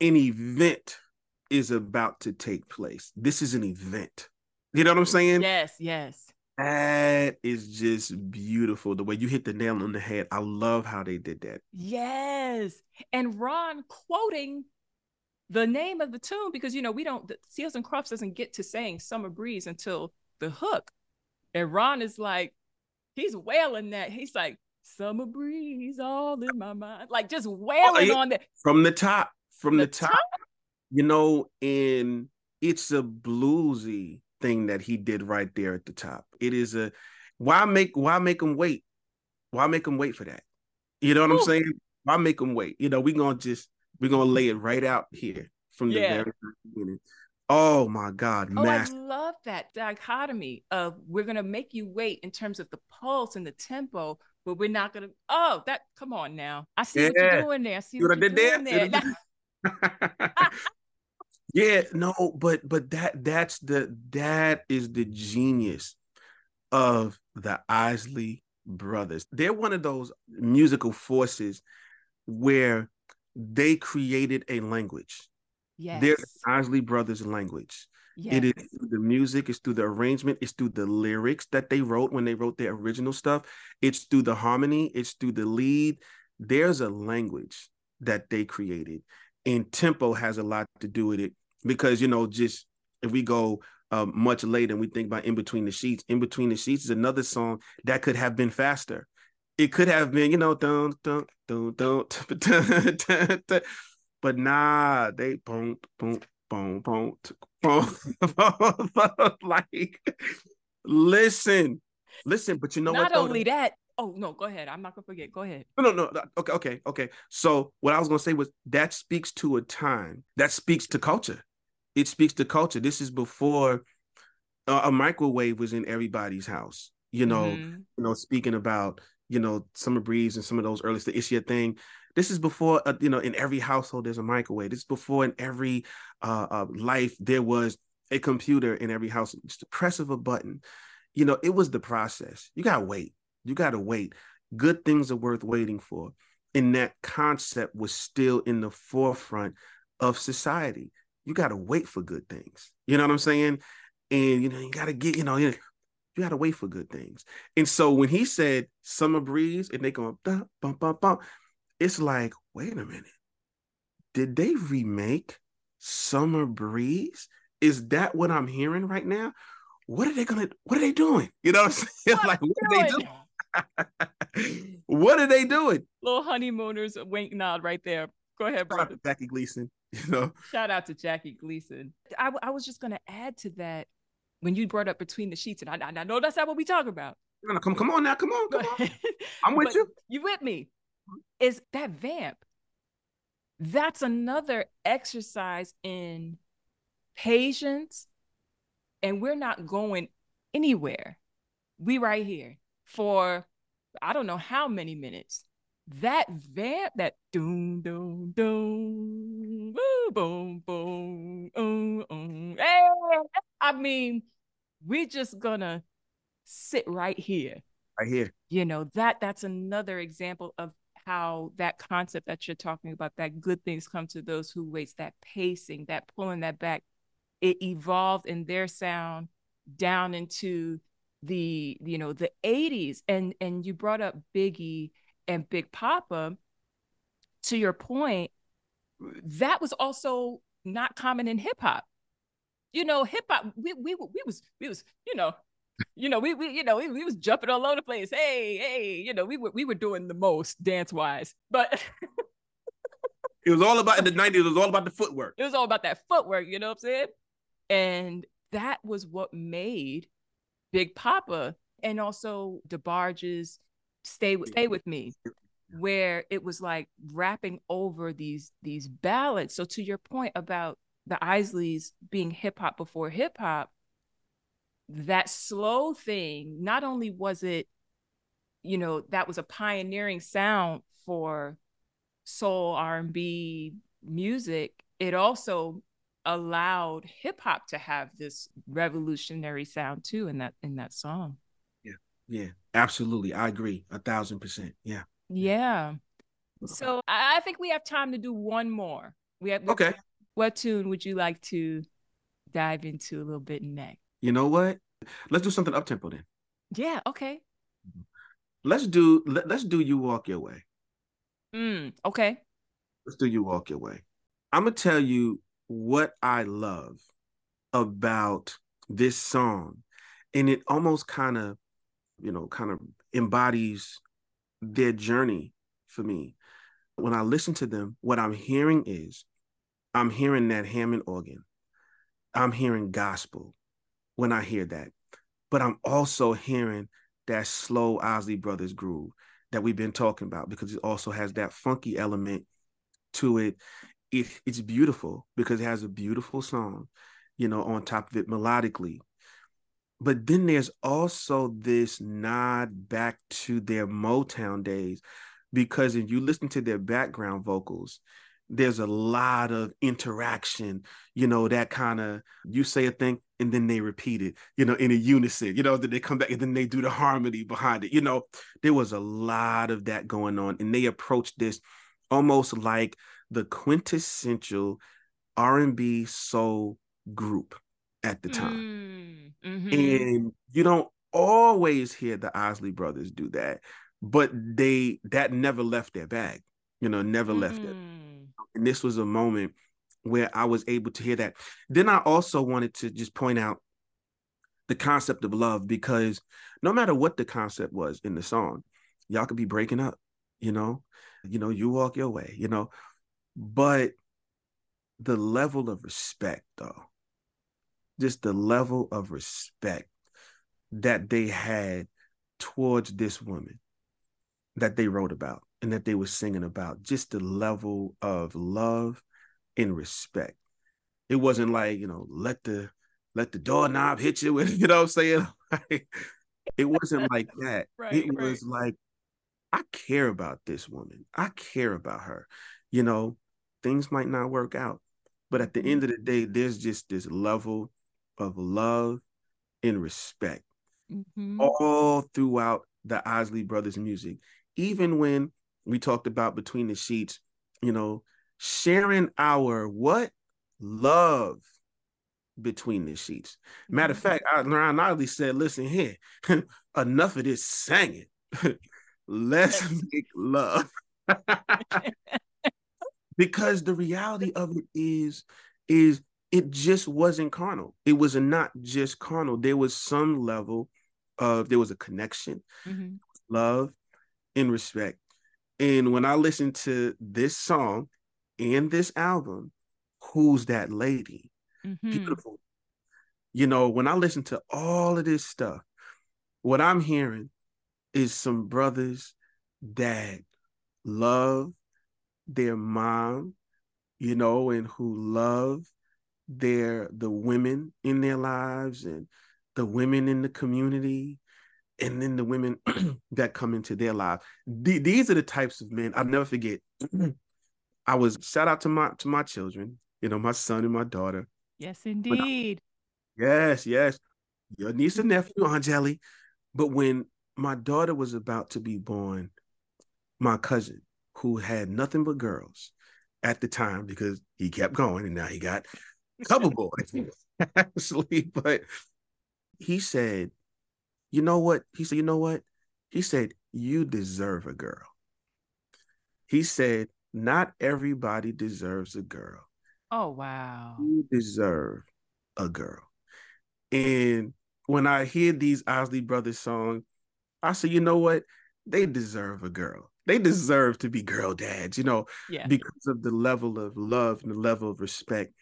an event is about to take place. This is an event. You know what I'm saying? yes, yes. That is just beautiful. The way you hit the nail on the head. I love how they did that. Yes. And Ron quoting the name of the tune because you know we don't the Seals and Crofts doesn't get to saying Summer Breeze until the hook. And Ron is like, he's wailing that. He's like, Summer Breeze all in my mind. Like just oh, wailing yeah. on that. From the top, from the, The top, you know, and it's a bluesy thing that he did right there at the top. It is a why make why make him wait? Why make him wait for that? You know what I'm saying? Why make him wait? You know, we're gonna just we're gonna lay it right out here from the Yeah. very beginning. Oh my God, Oh, I love that dichotomy of we're gonna make you wait in terms of the pulse and the tempo, but we're not gonna. Oh, that come on now. I see what you're doing there. I see what, what you're did there? doing See there. Yeah, no, but but that that's the that is the genius of the Isley brothers. They're one of those musical forces where they created a language. yes. They're the Isley brothers language. yes. It is through the music, it's through the arrangement, it's through the lyrics that they wrote when they wrote their original stuff. It's through the harmony, it's through the lead. There's a language that they created, and tempo has a lot to do with it because you know just if we go uh, much later and we think about in between the sheets in between the sheets is another song that could have been faster. It could have been you know dun, dun, dun, dun, dun, dun, dun, but nah they boom boom boom boom boom like listen listen but you know not what, only that oh no go ahead. I'm not gonna forget. Go ahead. No no no okay okay okay. So what i was gonna say was that speaks to a time. That speaks to culture. It speaks to culture. This is before uh, a microwave was in everybody's house. You know, Mhm. you know, speaking about you know summer breeze and some of those early the issue thing. This is before uh, you know in every household there's a microwave. This is before in every uh, uh, life there was a computer in every house. Just the press of a button. You know, it was the process. You gotta wait. You gotta wait. Good things are worth waiting for. And that concept was still in the forefront of society. You gotta wait for good things. You know what I'm saying? And you know, you gotta get, you know, you, you gotta wait for good things. And so when he said summer breeze and they go bum bum bum bum, it's like, wait a minute. Did they remake Summer Breeze? Is that what I'm hearing right now? What are they gonna what are they doing? You know what I'm saying? What like what are they Doing- what are they doing? Little honeymooners wink nod right there. Go ahead, brother. to Jackie Gleason, you know. Shout out to Jackie Gleason. I, was just gonna add to that when you brought up between the sheets, and I, I know that's not what we talk about. No, no, come, come on now, come on, come on. I'm with you. You with me? Is that vamp? That's another exercise in patience, and we're not going anywhere. We right here for I don't know how many minutes. That vamp, that doom doom doom, I mean, we're just gonna sit right here. Right here. you know that that's another example of how that concept that you're talking about that good things come to those who waits that pacing that pulling that back it evolved in their sound down into the you know the 80s and and you brought up biggie and big poppa. To your point that was also not common in hip hop you know hip hop we, we we was we was you know you know, we we you know we, we was jumping all over the place. Hey, hey, you know, we were we were doing the most dance wise, but It was all about in the 90s, it was all about the footwork. it was all about that footwork. You know what I'm saying? And that was what made Big Poppa and also DeBarge's Stay with Stay with Me, where it was like rapping over these these ballads. So to your point about the Isleys being hip hop before hip hop, that slow thing, not only was it, you know, that was a pioneering sound for soul R&B music, it also allowed hip hop to have this revolutionary sound too in that in that song. Yeah. Yeah. Absolutely. I agree. A thousand percent. Yeah. Yeah. So I I think we have time to do one more. We have Okay. What tune would you like to dive into a little bit next? You know what? Let's do something up tempo then. Yeah, okay. Let's do let, let's do you walk your way. Mm, okay. Let's do you walk your way. I'm gonna tell you what I love about this song, and it almost kind of, you know, kind of embodies their journey for me. When I listen to them, what I'm hearing is, I'm hearing that Hammond organ. I'm hearing gospel when I hear that, but I'm also hearing that slow Isley Brothers groove that we've been talking about because it also has that funky element to it. it. It's beautiful because it has a beautiful song, you know, on top of it melodically. But then there's also this nod back to their Motown days because if you listen to their background vocals, there's a lot of interaction, you know, that kind of you say a thing and then they repeat it, you know, in a unison, you know, then they come back and then they do the harmony behind it. You know, there was a lot of that going on. And they approached this almost like the quintessential R&B soul group at the time. Mm, mhm. And you don't always hear the Isley brothers do that, but they that never left their bag, you know, never left it. And this was a moment where I was able to hear that. Then I also wanted to just point out the concept of love because no matter what the concept was in the song, y'all could be breaking up, you know, you know, you walk your way, you know, but the level of respect though, just the level of respect that they had towards this woman that they wrote about and that they were singing about, just the level of love and respect. It wasn't like, you know, let the let the doorknob hit you with, you know what I'm saying? Like, it wasn't like that. Right, it right. was like, I care about this woman. I care about her. You know, things might not work out, but at the Mm-hmm. end of the day, there's just this level of love and respect Mhm. all throughout the Isley Brothers music. Even when we talked about between the sheets, you know, sharing our what love between the sheets. Matter of fact, I Ron Isley said, "Listen here, enough of this singing. Let's make love." because the reality of it is, is it just wasn't carnal. It was not just carnal. There was some level of there was a connection, Mhm. love, and respect. And when I listen to this song and this album, who's that lady? Mhm. Beautiful. You know, when I listen to all of this stuff, what I'm hearing is some brothers that love their mom, you know, and who love their the women in their lives and the women in the community and then the women that come into their life. The- these are the types of men I'll never forget. I was shout out to my to my children, you know, my son and my daughter. Yes, indeed. Yes, yes. Your niece and nephew, Angeli. But when my daughter was about to be born, my cousin, who had nothing but girls at the time, because he kept going and now he got a couple boys, actually. But he said, you know what? He said, you know what? He said, you deserve a girl. He said, not everybody deserves a girl Oh wow. you deserve a girl. And when I hear these Isley Brothers songs, I say, you know what? They deserve a girl. They deserve to be girl dads, you know, Yeah. because of the level of love and the level of respect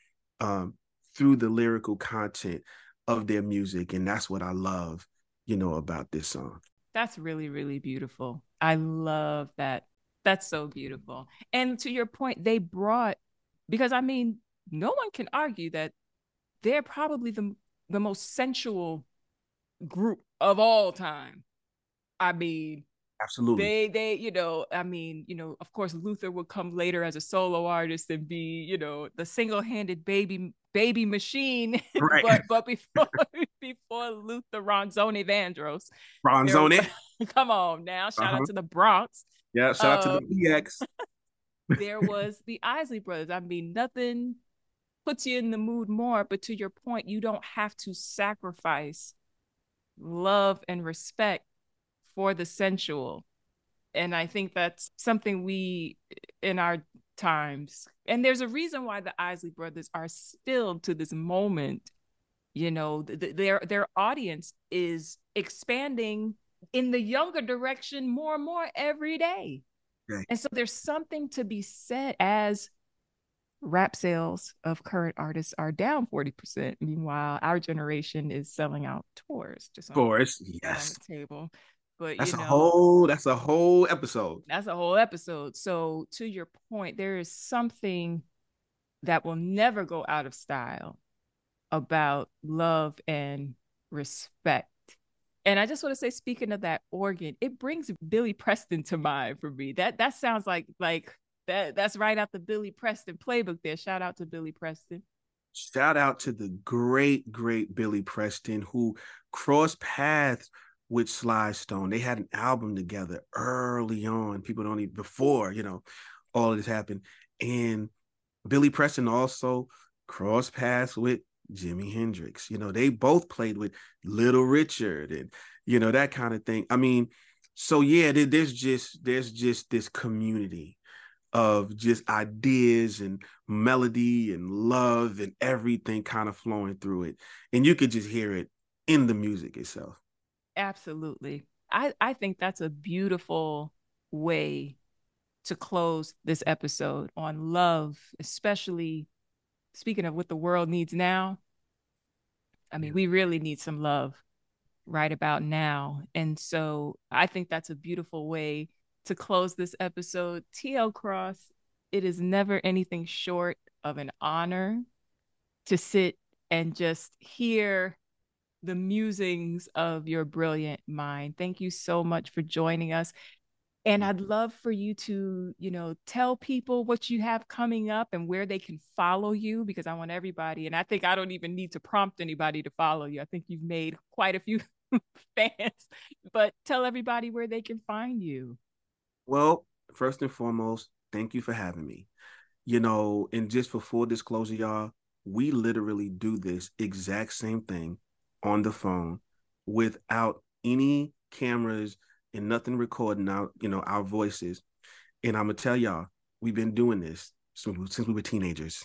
um, through the lyrical content of their music. And that's what I love you know, about this song. That's really, really beautiful. I love that. That's so beautiful. And to your point, they brought, because I mean, no one can argue that they're probably the, the most sensual group of all time. I mean, Absolutely. they they you know i mean you know of course luther would come later as a solo artist and be you know the single-handed baby baby machine Right. but but before before luther ronzoni vandross Bronzoni. come on now shout Uh-huh. out to the bronx Yeah, shout out to Um, the EX. there was the isley brothers i mean nothing puts you in the mood more but to your point you don't have to sacrifice love and respect for the sensual and i think that's something we in our times and there's a reason why the isley brothers are still to this moment you know th- th- their their audience is expanding in the younger direction more and more every day Right. and so there's something to be said as rap sales of current artists are down 40% meanwhile our generation is selling out tours just Of on, course. on Yes. table but That's you a whole that's a whole episode. that's a whole episode. So to your point, there is something that will never go out of style about love and respect. And I just want to say, speaking of that organ, it brings Billy Preston to mind for me. That that sounds like like that that's right out the Billy Preston playbook there. Shout out to Billy Preston. Shout out to the great, great Billy Preston who crossed paths with Sly Stone. They had an album together early on. People don't even before, you know, all of this happened. And Billy Preston also crossed paths with Jimi Hendrix. You know, they both played with Little Richard and you know that kind of thing. I mean, so yeah, there's just there's just this community of just ideas and melody and love and everything kind of flowing through it. And you could just hear it in the music itself. Absolutely. I, I think that's a beautiful way to close this episode on love, especially speaking of what the world needs now. I mean, we really need some love right about now. And so I think that's a beautiful way to close this episode. TL Cross, it is never anything short of an honor to sit and just hear the musings of your brilliant mind. Thank you so much for joining us. And I'd mm-hmm. love for you to, you know, tell people what you have coming up and where they can follow you because I want everybody, and I think I don't even need to prompt anybody to follow you. I think you've made quite a few fans, but tell everybody where they can find you. Well, first and foremost, thank you for having me. You know, and just for full disclosure, y'all, we literally do this exact same thing on the phone without any cameras and nothing recording our, you know, our voices. And I'm gonna tell y'all, we've been doing this since we, since we were teenagers.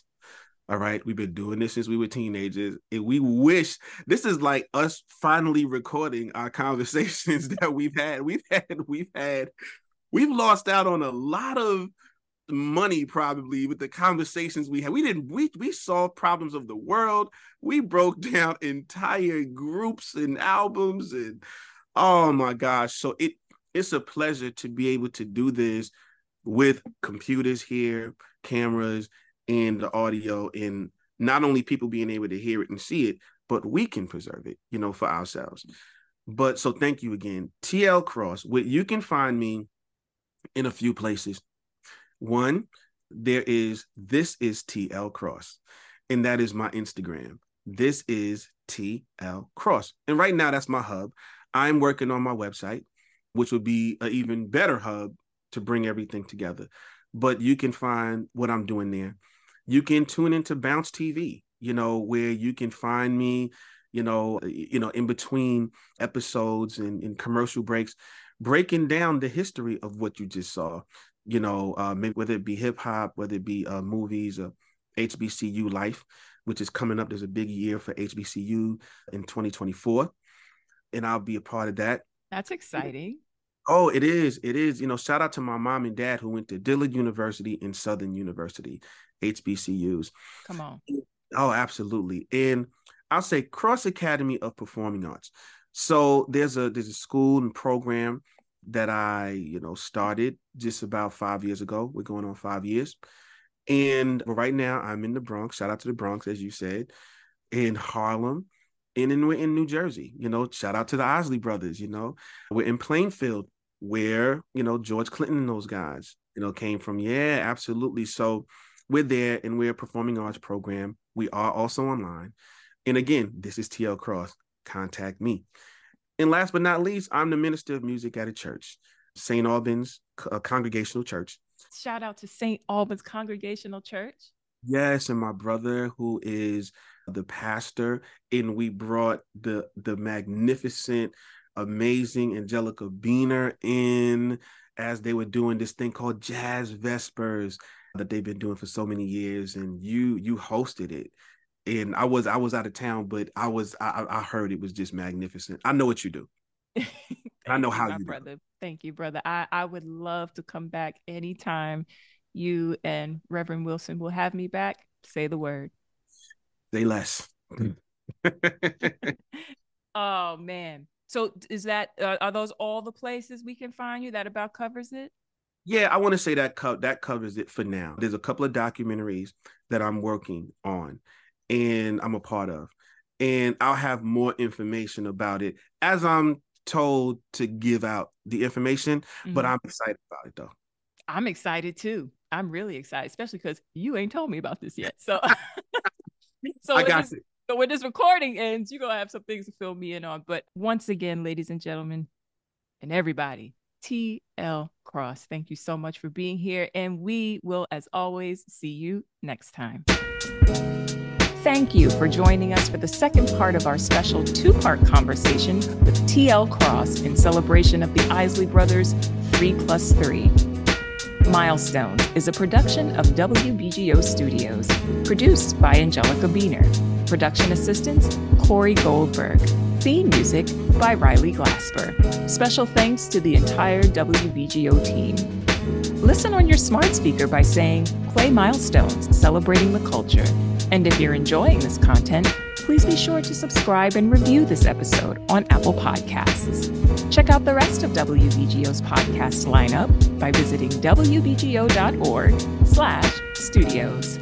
All right, we've been doing this since we were teenagers, and we wish this is like us finally recording our conversations that we've had. We've had, we've had, we've lost out on a lot of money probably with the conversations we had. We didn't we we solved problems of the world. We broke down entire groups and albums and oh my gosh. So it it's a pleasure to be able to do this with computers here, cameras, and the audio, and not only people being able to hear it and see it, but we can preserve it, you know, for ourselves. But so thank you again. TL Cross, where you can find me in a few places. One, there is this is TL Cross, and that is my Instagram. This is TL Cross. And right now, that's my hub. I'm working on my website, which would be an even better hub to bring everything together. But you can find what I'm doing there. You can tune into Bounce TV, you know, where you can find me, you know, you know, in between episodes and, and commercial breaks, breaking down the history of what you just saw you know, uh, whether it be hip hop, whether it be uh, movies, uh, HBCU life, which is coming up. There's a big year for HBCU in 2024, and I'll be a part of that. That's exciting. Oh, it is. It is. You know, shout out to my mom and dad who went to Dillard University and Southern University, HBCUs. Come on. Oh, absolutely. And I'll say Cross Academy of Performing Arts. So there's a there's a school and program that I, you know, started just about five years ago. We're going on five years. And right now I'm in the Bronx. Shout out to the Bronx, as you said, in Harlem, and we're in New Jersey. You know, shout out to the Isley brothers, you know. We're in Plainfield, where, you know, George Clinton and those guys, you know, came from. Yeah, absolutely. So we're there and we're a performing arts program. We are also online. And again, this is TL Cross. Contact me. And last but not least, I'm the minister of music at a church, St. Albans Congregational Church. Shout out to St. Albans Congregational Church. Yes, and my brother who is the pastor, and we brought the the magnificent, amazing Angelika Beener in as they were doing this thing called Jazz Vespers that they've been doing for so many years, and you you hosted it and I was I was out of town, but I was I, I heard it was just magnificent. I know what you do. I know how you, brother. Do. Thank you, brother. I I would love to come back anytime you and Reverend Wilson will have me back. Say the word. Say less. oh man. So is that uh, are those all the places we can find you that about covers it? Yeah, I want to say that co- that covers it for now. There's a couple of documentaries that I'm working on and I'm a part of. And I'll have more information about it as I'm told to give out the information, mm-hmm. but I'm excited about it though. I'm excited too. I'm really excited, especially because you ain't told me about this yet. So, so I got it. So when this recording ends, you're gonna have some things to fill me in on. But once again, ladies and gentlemen, and everybody, TL Cross, thank you so much for being here. And we will, as always, see you next time. Thank you for joining us for the second part of our special two part conversation with TL Cross in celebration of the Isley Brothers 3 Plus 3. Milestones is a production of WBGO Studios, produced by Angelika Beener. Production assistants, Corey Goldberg. Theme music by Riley Glasper. Special thanks to the entire WBGO team. Listen on your smart speaker by saying, Play Milestones, Celebrating the Culture and if you're enjoying this content, please be sure to subscribe and review this episode on Apple Podcasts. Check out the rest of WBGO's podcast lineup by visiting wbgo.org slash studios.